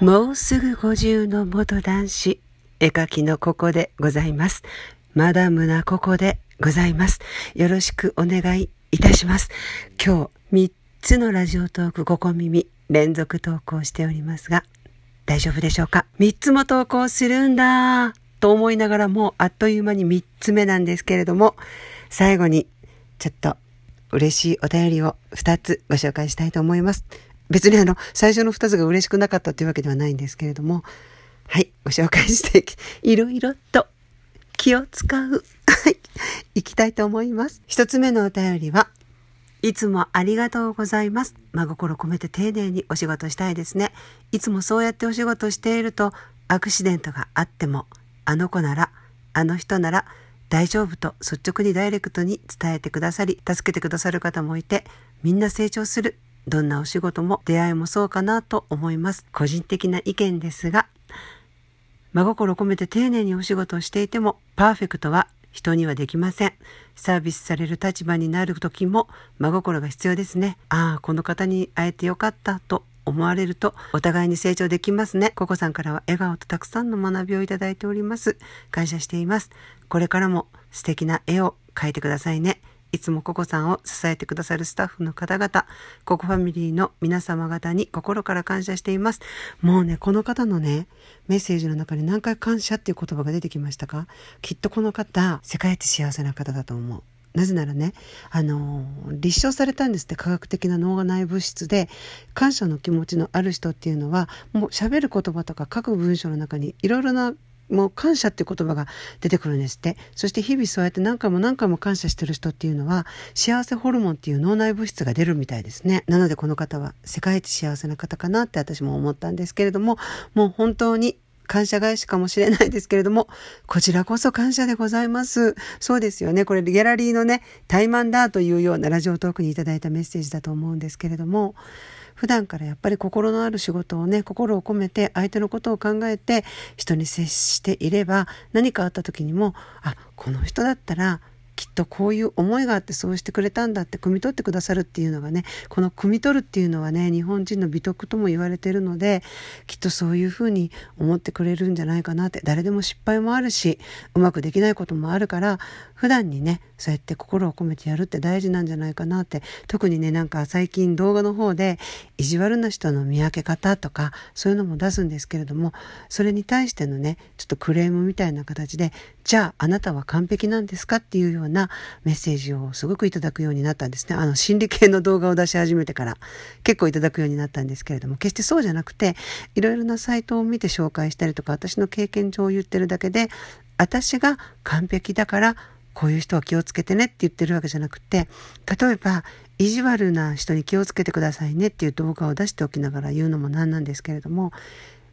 もうすぐ50の元男子、絵描きのここでございます。マダムなここでございます。よろしくお願いいたします。今日3つのラジオトーク5個耳連続投稿しておりますが、大丈夫でしょうか ?3 つも投稿するんだと思いながらもうあっという間に3つ目なんですけれども、最後にちょっと嬉しいお便りを2つご紹介したいと思います。別にあの、最初の2つが嬉しくなかったというわけではないんですけれども、はい、ご紹介していろいろと気を使う、はい、いきたいと思います。1つ目のお便りは、いつもありがとうございます。真心込めて丁寧にお仕事したいですね。いつもそうやってお仕事していると、アクシデントがあっても、あの子なら、あの人なら、大丈夫と率直にダイレクトに伝えてくださり、助けてくださる方もいて、みんな成長するどんなお仕事も出会いもそうかなと思います。個人的な意見ですが、真心込めて丁寧にお仕事をしていても、パーフェクトは人にはできません。サービスされる立場になる時も真心が必要ですね。ああ、この方に会えてよかったと思われるとお互いに成長できますね。ココさんからは笑顔とたくさんの学びをいただいております。感謝しています。これからも素敵な絵を描いてくださいね。いつもココさんを支えてくださるスタッフの方々、ココファミリーの皆様方に心から感謝しています。もうね、この方のね、メッセージの中に何回感謝っていう言葉が出てきましたか？きっとこの方、世界一幸せな方だと思う。なぜならね、あの立証されたんですって科学的な脳が内物質で感謝の気持ちのある人っていうのはもう喋る言葉とか書く文章の中にいろいろなもう感謝っていう言葉が出てくるんですって。そして日々そうやって何回も何回も感謝してる人っていうのは幸せホルモンっていう脳内物質が出るみたいですね。なのでこの方は世界一幸せな方かなって私も思ったんですけれども、もう本当に感謝返しかもしれないですけれども、こちらこそ感謝でございます。そうですよね。これギャラリーのね、怠慢だというようなラジオトークにいただいたメッセージだと思うんですけれども、普段からやっぱり心のある仕事をね心を込めて相手のことを考えて人に接していれば何かあった時にもあこの人だったらきっとこういう思いがあってそうしてくれたんだって汲み取ってくださるっていうのがねこの汲み取るっていうのはね日本人の美徳とも言われてるのできっとそういうふうに思ってくれるんじゃないかなって誰でも失敗もあるしうまくできないこともあるから普段にねそうやって心を込めてやるって大事なんじゃないかなって特にねなんか最近動画の方で意地悪な人の見分け方とかそういうのも出すんですけれどもそれに対してのねちょっとクレームみたいな形でじゃああなたは完璧なんですかっていうようなメッセージをすごくいただくようになったんですね。あの心理系の動画を出し始めてから結構いただくようになったんですけれども決してそうじゃなくていろいろなサイトを見て紹介したりとか私の経験上を言ってるだけで私が完璧だからこういう人は気をつけてねって言ってるわけじゃなくて例えば意地悪な人に気をつけてくださいねっていう動画を出しておきながら言うのもなんなんですけれども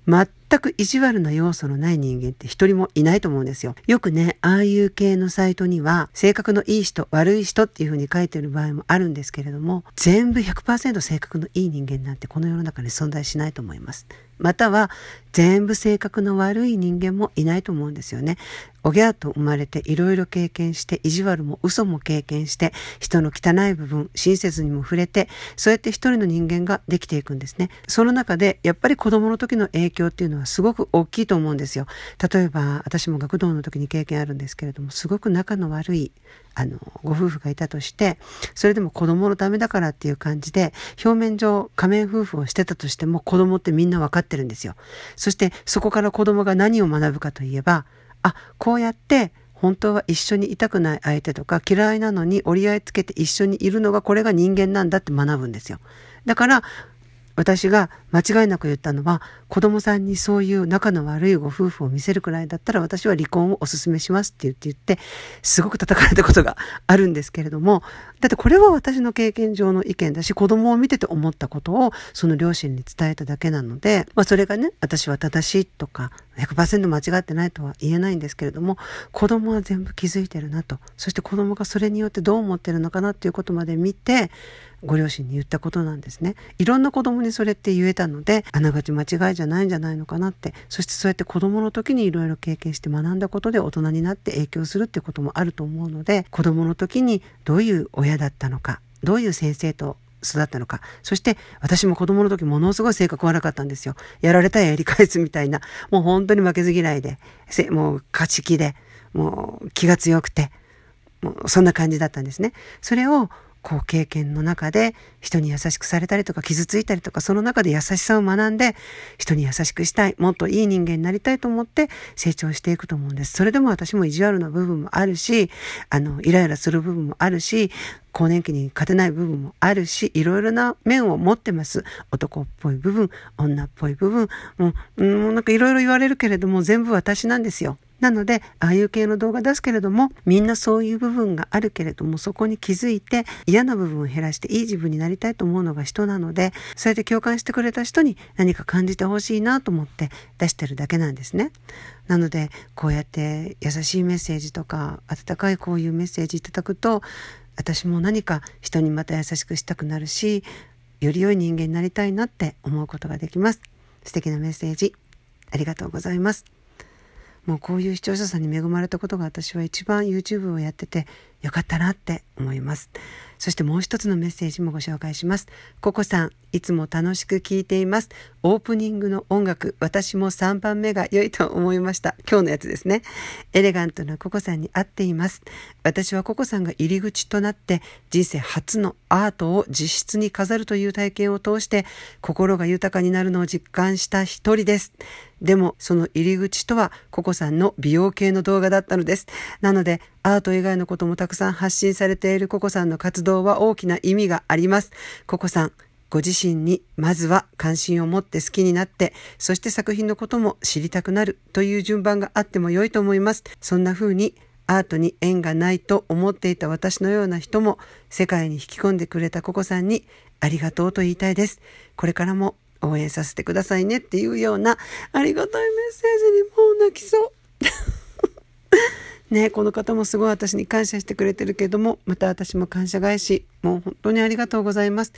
全く意地悪な要素のない人間って一人もいないと思うんですよ。よくね、ああいう系のサイトには、性格のいい人、悪い人っていうふうに書いてる場合もあるんですけれども、全部100%性格のいい人間なんてこの世の中に存在しないと思います。または、全部性格の悪い人間もいないと思うんですよね。おぎゃーと生まれていろいろ経験して、意地悪も嘘も経験して、人の汚い部分、親切にも触れて、そうやって一人の人間ができていくんですね。その中で、やっぱり子供の時の影響っていうのはすごく大きいと思うんですよ。例えば、私も学童の時に経験あるんですけれども、すごく仲の悪い、あの、ご夫婦がいたとして、それでも子供のためだからっていう感じで、表面上仮面夫婦をしてたとしても、子供ってみんなわかってるんですよ。そしてそこから子供が何を学ぶかといえば、あ、こうやって本当は一緒にいたくない相手とか嫌いなのに折り合いつけて一緒にいるのがこれが人間なんだって学ぶんですよ。だから私が間違いなく言ったのは子供さんにそういう仲の悪いご夫婦を見せるくらいだったら私は離婚をお勧めしますって言って言ってすごく叩かれたことがあるんですけれどもだってこれは私の経験上の意見だし子供を見てて思ったことをその両親に伝えただけなので、まあ、それがね私は正しいとか100%間違ってないとは言えないんですけれども子供は全部気づいてるなと。そして子供がそれによってどう思ってるのかなっていうことまで見てご両親に言ったことなんですねいろんな子供にそれって言えたのであながち間違いじゃないんじゃないのかなってそしてそうやって子供の時にいろいろ経験して学んだことで大人になって影響するってこともあると思うので子供の時にどういう親だったのかどういう先生と育ったのか。そして私も子供の時ものすごい性格悪かったんですよ。やられたらやり返すみたいな。もう本当に負けず嫌いで、もう勝ち気で、もう気が強くて、もうそんな感じだったんですね。それをこう経験の中で人に優しくされたりとか傷ついたりとかその中で優しさを学んで人に優しくしたいもっといい人間になりたいと思って成長していくと思うんです。それでも私も意地悪な部分もあるしあのイライラする部分もあるし更年期に勝てない部分もあるしいろいろな面を持ってます。男っぽい部分女っぽい部分もう、もうなんかいろいろ言われるけれども全部私なんですよ。なので、ああいう系の動画出すけれども、みんなそういう部分があるけれども、そこに気づいて嫌な部分を減らしていい自分になりたいと思うのが人なので、そうやって共感してくれた人に何か感じてほしいなと思って出してるだけなんですね。なので、こうやって優しいメッセージとか、温かいこういうメッセージいただくと、私も何か人にまた優しくしたくなるし、より良い人間になりたいなって思うことができます。素敵なメッセージ、ありがとうございます。もうこういう視聴者さんに恵まれたことが私は一番 YouTube をやっててよかったなって思います。そしてもう一つのメッセージもご紹介します。ココさん、いつも楽しく聞いています。オープニングの音楽、私も3番目が良いと思いました。今日のやつですね。エレガントなココさんに会っています。私はココさんが入り口となって人生初のアートを実質に飾るという体験を通して心が豊かになるのを実感した一人です。でもその入り口とはココさんの美容系の動画だったのです。なのでアート以外のこともたくさん発信されているココさんの活動は大きな意味があります。ココさん、ご自身にまずは関心を持って好きになって、そして作品のことも知りたくなるという順番があっても良いと思います。そんな風にアートに縁がないと思っていた私のような人も世界に引き込んでくれたココさんにありがとうと言いたいです。これからも応援させてくださいねっていうようなありがたいメッセージにもう泣きそう。ね、この方もすごい私に感謝してくれてるけども、また私も感謝返し、もう本当にありがとうございます。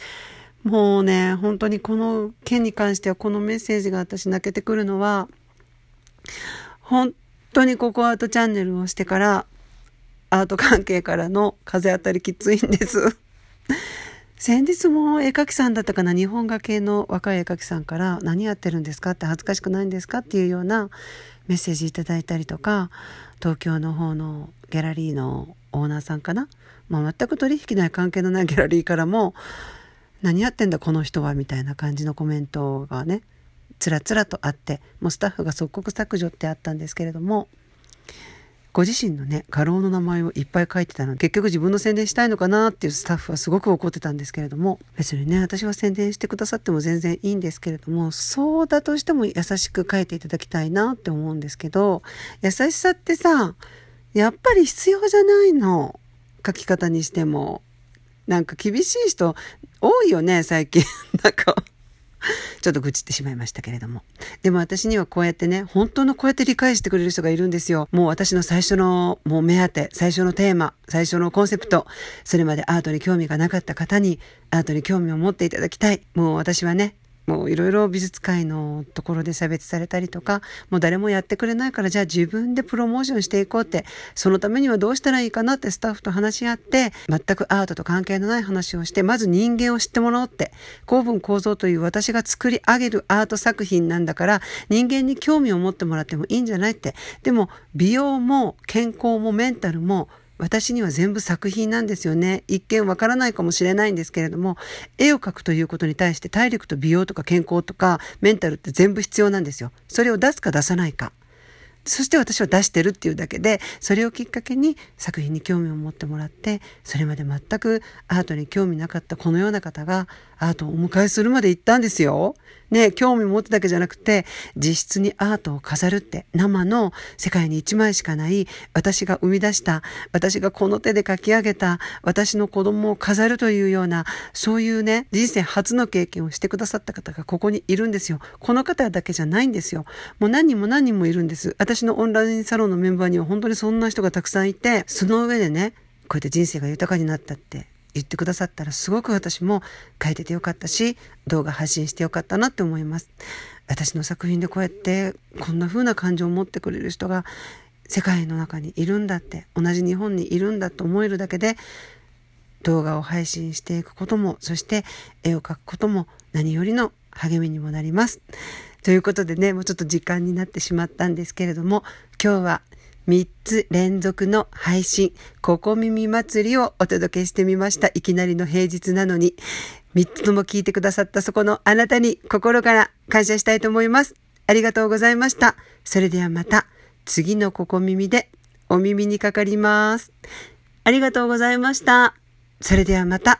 もうね、本当にこの件に関してはこのメッセージが私泣けてくるのは、本当にココアートチャンネルをしてから、アート関係からの風当たりきついんです。先日も絵描きさんだったかな日本画系の若い絵描きさんから何やってるんですかって恥ずかしくないんですかっていうようなメッセージいただいたりとか東京の方のギャラリーのオーナーさんかな、まあ、全く取引ない関係のないギャラリーからも何やってんだこの人はみたいな感じのコメントがねつらつらとあってもうスタッフが即刻削除ってあったんですけれどもご自身のね画廊の名前をいっぱい書いてたので結局自分の宣伝したいのかなっていうスタッフはすごく怒ってたんですけれども別にね私は宣伝してくださっても全然いいんですけれどもそうだとしても優しく書いていただきたいなって思うんですけど優しさってさやっぱり必要じゃないの書き方にしても。なんか厳しい人多いよね最近。なんか ちょっと愚痴ってしまいましたけれども。でも私にはこうやってね、本当のこうやって理解してくれる人がいるんですよ。もう私の最初のもう目当て、最初のテーマ、最初のコンセプト、それまでアートに興味がなかった方にアートに興味を持っていただきたい。もう私はね、もういろいろ美術界のところで差別されたりとか、もう誰もやってくれないからじゃあ自分でプロモーションしていこうって、そのためにはどうしたらいいかなってスタッフと話し合って、全くアートと関係のない話をして、まず人間を知ってもらおうって、公文構造という私が作り上げるアート作品なんだから、人間に興味を持ってもらってもいいんじゃないって。でも、美容も健康もメンタルも、私には全部作品なんですよね。一見わからないかもしれないんですけれども、絵を描くということに対して体力と美容とか健康とかメンタルって全部必要なんですよ。それを出すか出さないか。そして私は出してるっていうだけで、それをきっかけに作品に興味を持ってもらって、それまで全くアートに興味なかったこのような方がアートをお迎えするまで行ったんですよ。ね、興味を持つだけじゃなくて、実質にアートを飾るって、生の世界に一枚しかない、私が生み出した、私がこの手で描き上げた、私の子供を飾るというような、そういうね、人生初の経験をしてくださった方がここにいるんですよ。この方だけじゃないんですよ。もう何人も何人もいるんです。私のオンラインサロンのメンバーには本当にそんな人がたくさんいて、その上でね、こうやって人生が豊かになったって言ってくださったらすごく私も書いててよかったし動画発信してよかったなって思います私の作品でこうやってこんな風な感情を持ってくれる人が世界の中にいるんだって同じ日本にいるんだと思えるだけで動画を配信していくことも、そして絵を描くことも何よりの励みにもなります。ということでね、もうちょっと時間になってしまったんですけれども、今日は3つ連続の配信、ここ耳祭りをお届けしてみました。いきなりの平日なのに、3つとも聞いてくださったそこのあなたに心から感謝したいと思います。ありがとうございました。それではまた次のここ耳でお耳にかかります。ありがとうございました。それではまた。